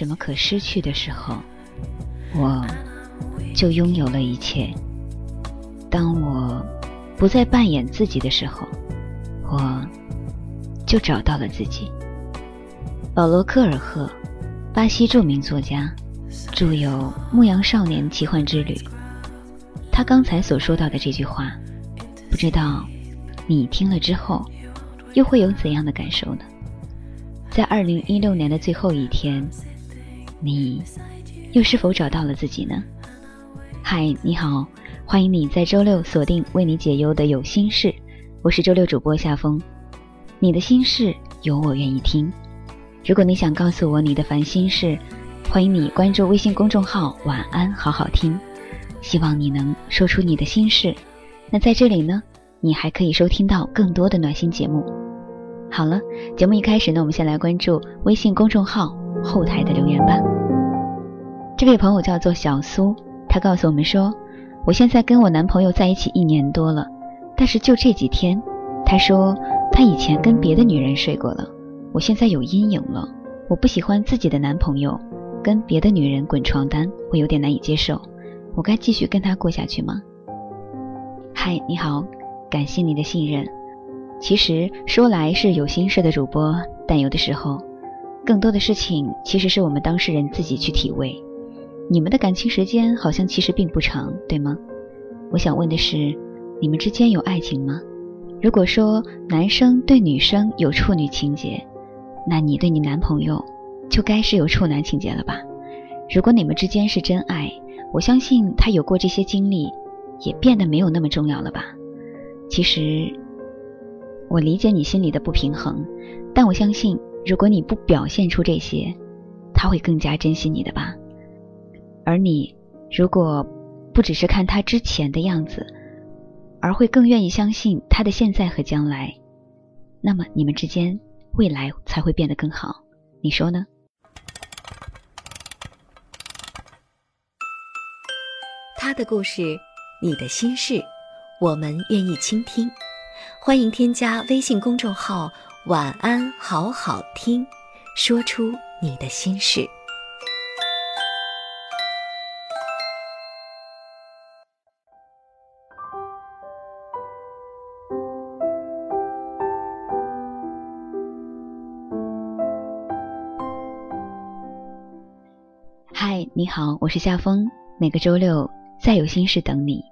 什么可失去的时候，我就拥有了一切。当我不再扮演自己的时候，我就找到了自己。保罗·科尔赫，巴西著名作家，著有《牧羊少年奇幻之旅》。他刚才所说到的这句话，不知道你听了之后又会有怎样的感受呢？在二零一六年的最后一天。你又是否找到了自己呢？嗨，你好，欢迎你在周六锁定为你解忧的有心事，我是周六主播夏风。你的心事有我愿意听。如果你想告诉我你的烦心事，欢迎你关注微信公众号“晚安好好听”，希望你能说出你的心事。那在这里呢，你还可以收听到更多的暖心节目。好了，节目一开始呢，我们先来关注微信公众号。后台的留言吧。这位朋友叫做小苏，他告诉我们说：“我现在跟我男朋友在一起一年多了，但是就这几天，他说他以前跟别的女人睡过了。我现在有阴影了，我不喜欢自己的男朋友跟别的女人滚床单，我有点难以接受。我该继续跟他过下去吗？”嗨，你好，感谢你的信任。其实说来是有心事的主播，但有的时候。更多的事情其实是我们当事人自己去体味。你们的感情时间好像其实并不长，对吗？我想问的是，你们之间有爱情吗？如果说男生对女生有处女情节，那你对你男朋友就该是有处男情节了吧？如果你们之间是真爱，我相信他有过这些经历，也变得没有那么重要了吧？其实，我理解你心里的不平衡，但我相信。如果你不表现出这些，他会更加珍惜你的吧。而你如果不只是看他之前的样子，而会更愿意相信他的现在和将来，那么你们之间未来才会变得更好。你说呢？他的故事，你的心事，我们愿意倾听。欢迎添加微信公众号。晚安，好好听，说出你的心事。嗨，你好，我是夏风，每个周六再有心事等你。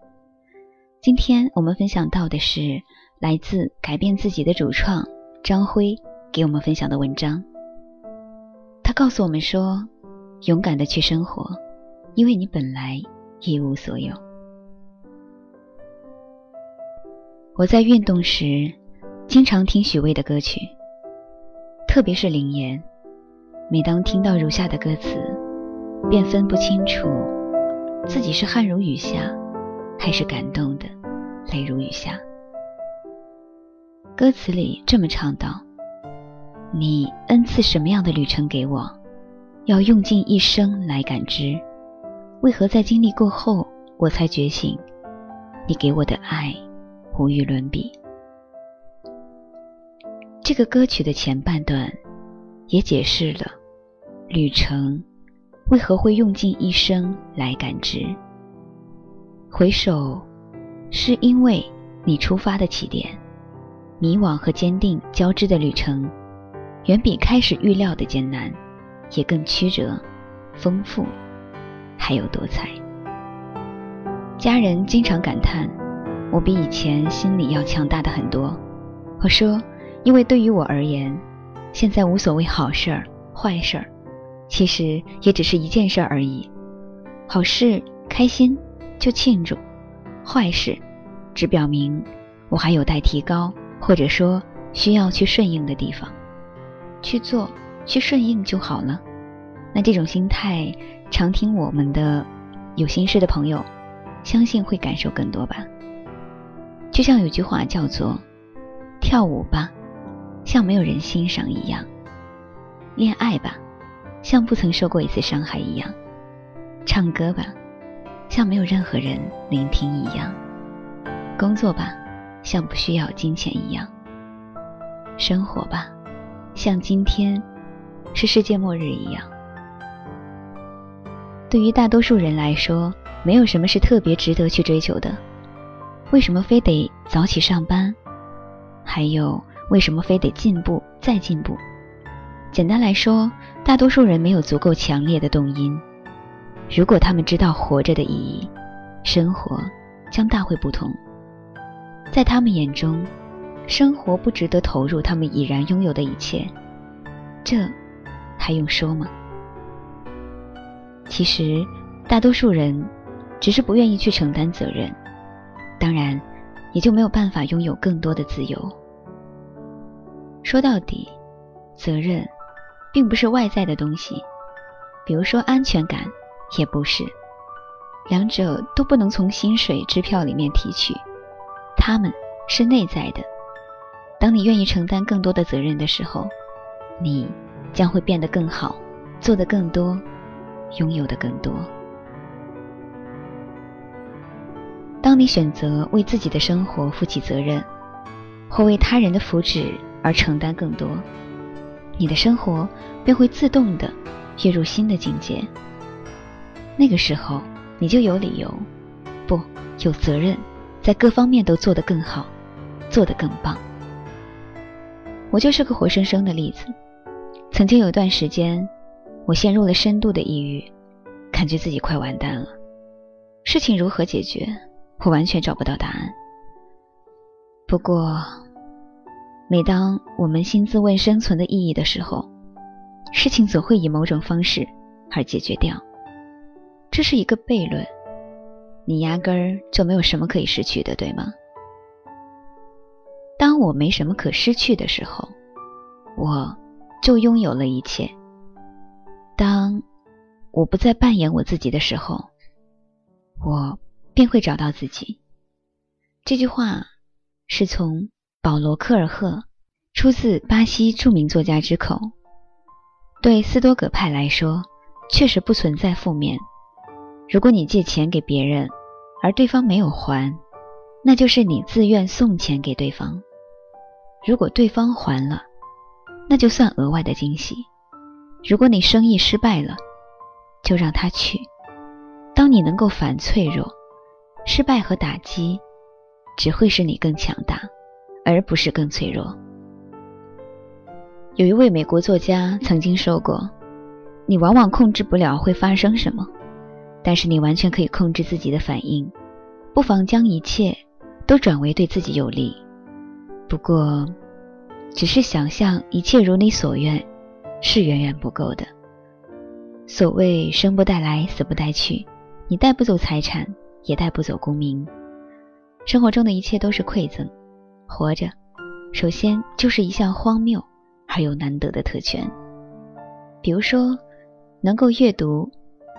今天我们分享到的是来自改变自己的主创。张辉给我们分享的文章，他告诉我们说：“勇敢的去生活，因为你本来一无所有。”我在运动时经常听许巍的歌曲，特别是《灵言》。每当听到如下的歌词，便分不清楚自己是汗如雨下，还是感动的泪如雨下。歌词里这么唱道：“你恩赐什么样的旅程给我，要用尽一生来感知。为何在经历过后，我才觉醒？你给我的爱无与伦比。”这个歌曲的前半段也解释了旅程为何会用尽一生来感知。回首，是因为你出发的起点。迷惘和坚定交织的旅程，远比开始预料的艰难，也更曲折、丰富，还有多彩。家人经常感叹，我比以前心里要强大的很多。我说，因为对于我而言，现在无所谓好事儿、坏事儿，其实也只是一件事而已。好事开心就庆祝，坏事只表明我还有待提高。或者说需要去顺应的地方，去做，去顺应就好了。那这种心态，常听我们的有心事的朋友，相信会感受更多吧。就像有句话叫做“跳舞吧，像没有人欣赏一样；恋爱吧，像不曾受过一次伤害一样；唱歌吧，像没有任何人聆听一样；工作吧，像不需要金钱一样；生活吧，像今天是世界末日一样。”对于大多数人来说，没有什么是特别值得去追求的。为什么非得早起上班？还有，为什么非得进步再进步？简单来说，大多数人没有足够强烈的动因。如果他们知道活着的意义，生活将大会不同。在他们眼中，生活不值得投入他们已然拥有的一切。这还用说吗？其实，大多数人只是不愿意去承担责任，当然，也就没有办法拥有更多的自由。说到底，责任并不是外在的东西，比如说安全感，也不是，两者都不能从薪水支票里面提取，他们是内在的。当你愿意承担更多的责任的时候，你将会变得更好，做得更多。拥有的更多。当你选择为自己的生活负起责任，或为他人的福祉而承担更多，你的生活便会自动的跃入新的境界。那个时候，你就有理由，不，有责任，在各方面都做得更好，做得更棒。我就是个活生生的例子。曾经有段时间。我陷入了深度的抑郁，感觉自己快完蛋了。事情如何解决，我完全找不到答案。不过，每当我们心自问生存的意义的时候，事情总会以某种方式而解决掉。这是一个悖论，你压根儿就没有什么可以失去的，对吗？当我没什么可失去的时候，我就拥有了一切。当我不再扮演我自己的时候，我便会找到自己。这句话是从保罗·科尔赫，出自巴西著名作家之口。对斯多葛派来说，确实不存在负面。如果你借钱给别人，而对方没有还，那就是你自愿送钱给对方；如果对方还了，那就算额外的惊喜。如果你生意失败了，就让他去。当你能够反脆弱，失败和打击只会使你更强大，而不是更脆弱。有一位美国作家曾经说过：“你往往控制不了会发生什么，但是你完全可以控制自己的反应。不妨将一切都转为对自己有利。不过，只是想象一切如你所愿。”是远远不够的。所谓生不带来，死不带去，你带不走财产，也带不走功名。生活中的一切都是馈赠。活着，首先就是一项荒谬而又难得的特权。比如说，能够阅读，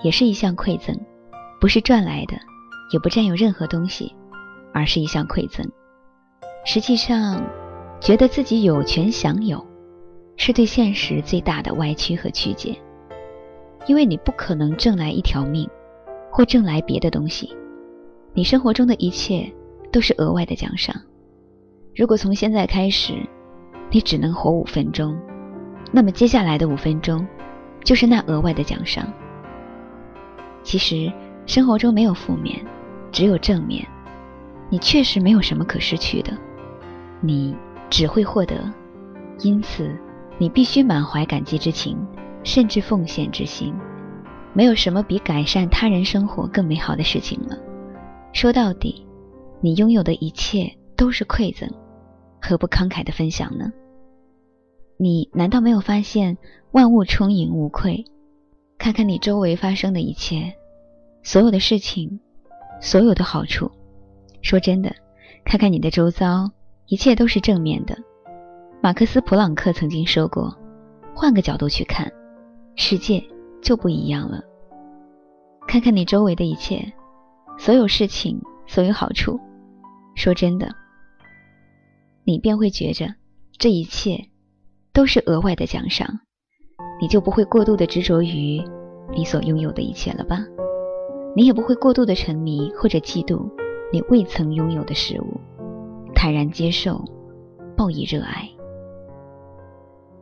也是一项馈赠，不是赚来的，也不占有任何东西，而是一项馈赠。实际上，觉得自己有权享有。是对现实最大的歪曲和曲解，因为你不可能挣来一条命，或挣来别的东西，你生活中的一切都是额外的奖赏。如果从现在开始，你只能活五分钟，那么接下来的五分钟，就是那额外的奖赏。其实生活中没有负面，只有正面。你确实没有什么可失去的，你只会获得，因此。你必须满怀感激之情，甚至奉献之心。没有什么比改善他人生活更美好的事情了。说到底，你拥有的一切都是馈赠，何不慷慨的分享呢？你难道没有发现万物充盈无愧？看看你周围发生的一切，所有的事情，所有的好处。说真的，看看你的周遭，一切都是正面的。马克思·普朗克曾经说过：“换个角度去看，世界就不一样了。看看你周围的一切，所有事情，所有好处，说真的，你便会觉着这一切都是额外的奖赏，你就不会过度的执着于你所拥有的一切了吧？你也不会过度的沉迷或者嫉妒你未曾拥有的事物，坦然接受，报以热爱。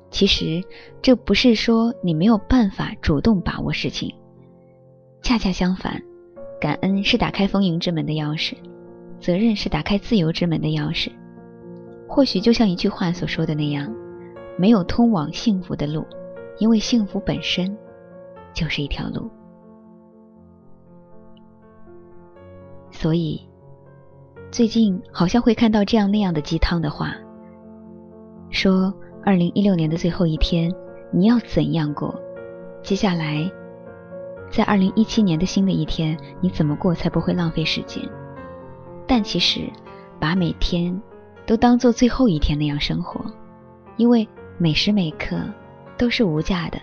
其实这不是说你没有办法主动把握事情，恰恰相反，感恩是打开丰盈之门的钥匙，责任是打开自由之门的钥匙。或许就像一句话所说的那样，没有通往幸福的路，因为幸福本身就是一条路。所以，最近好像会看到这样那样的鸡汤的话，说。二零一六年的最后一天，你要怎样过？接下来，在二零一七年的新的一天，你怎么过才不会浪费时间？但其实，把每天都当做最后一天那样生活，因为每时每刻都是无价的，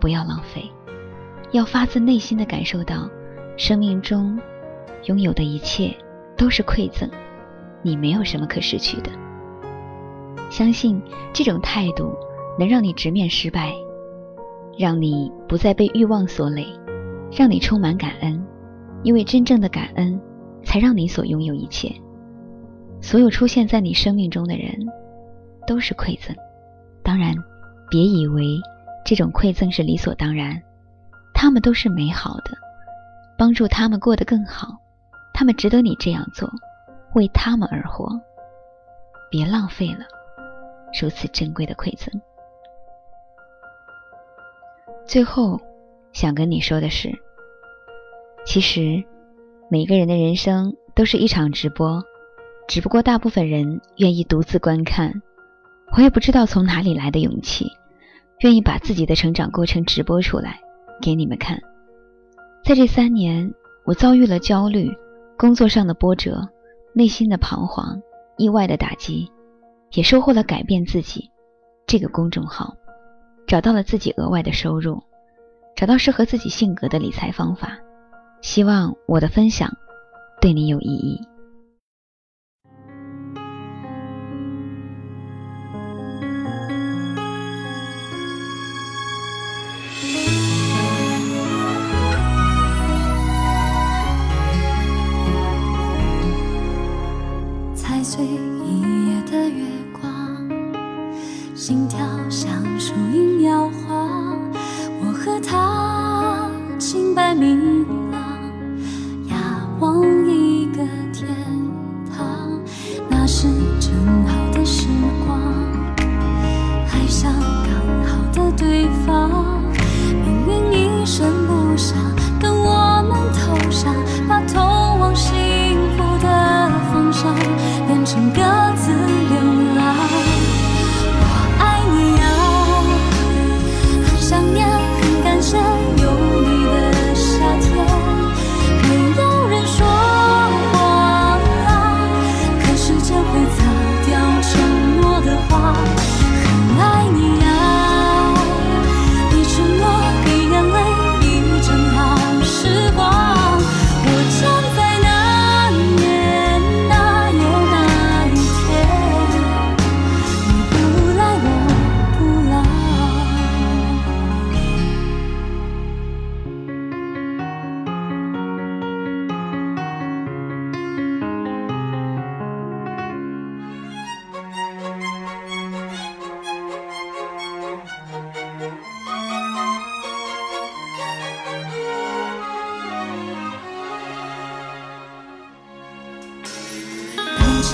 不要浪费。要发自内心的感受到，生命中拥有的一切都是馈赠，你没有什么可失去的。相信这种态度能让你直面失败，让你不再被欲望所累，让你充满感恩，因为真正的感恩才让你所拥有一切。所有出现在你生命中的人都是馈赠，当然，别以为这种馈赠是理所当然，他们都是美好的，帮助他们过得更好，他们值得你这样做，为他们而活，别浪费了。如此珍贵的馈赠。最后，想跟你说的是，其实每个人的人生都是一场直播，只不过大部分人愿意独自观看。我也不知道从哪里来的勇气，愿意把自己的成长过程直播出来给你们看。在这三年，我遭遇了焦虑、工作上的波折、内心的彷徨、意外的打击。也收获了改变自己这个公众号，找到了自己额外的收入，找到适合自己性格的理财方法。希望我的分享对你有意义。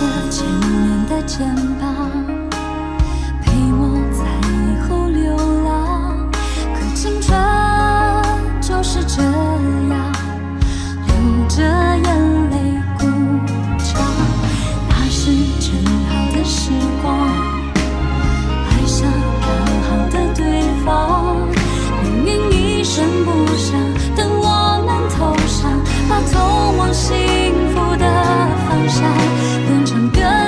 着千年的肩膀，变成更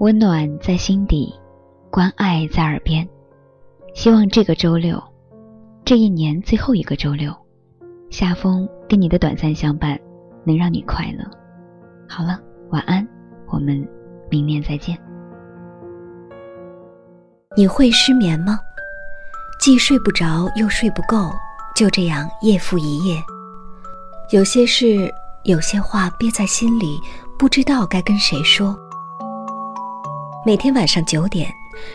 温暖在心底，关爱在耳边。希望这个周六，这一年最后一个周六，夏风跟你的短暂相伴，能让你快乐。好了，晚安，我们明年再见。你会失眠吗？既睡不着又睡不够，就这样夜复一夜。有些事，有些话憋在心里，不知道该跟谁说。每天晚上九点，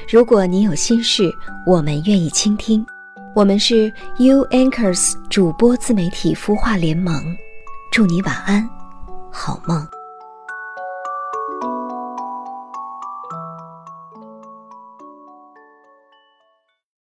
如果你有心事，我们愿意倾听。我们是 U Anchors 主播自媒体孵化联盟，祝你晚安，好梦。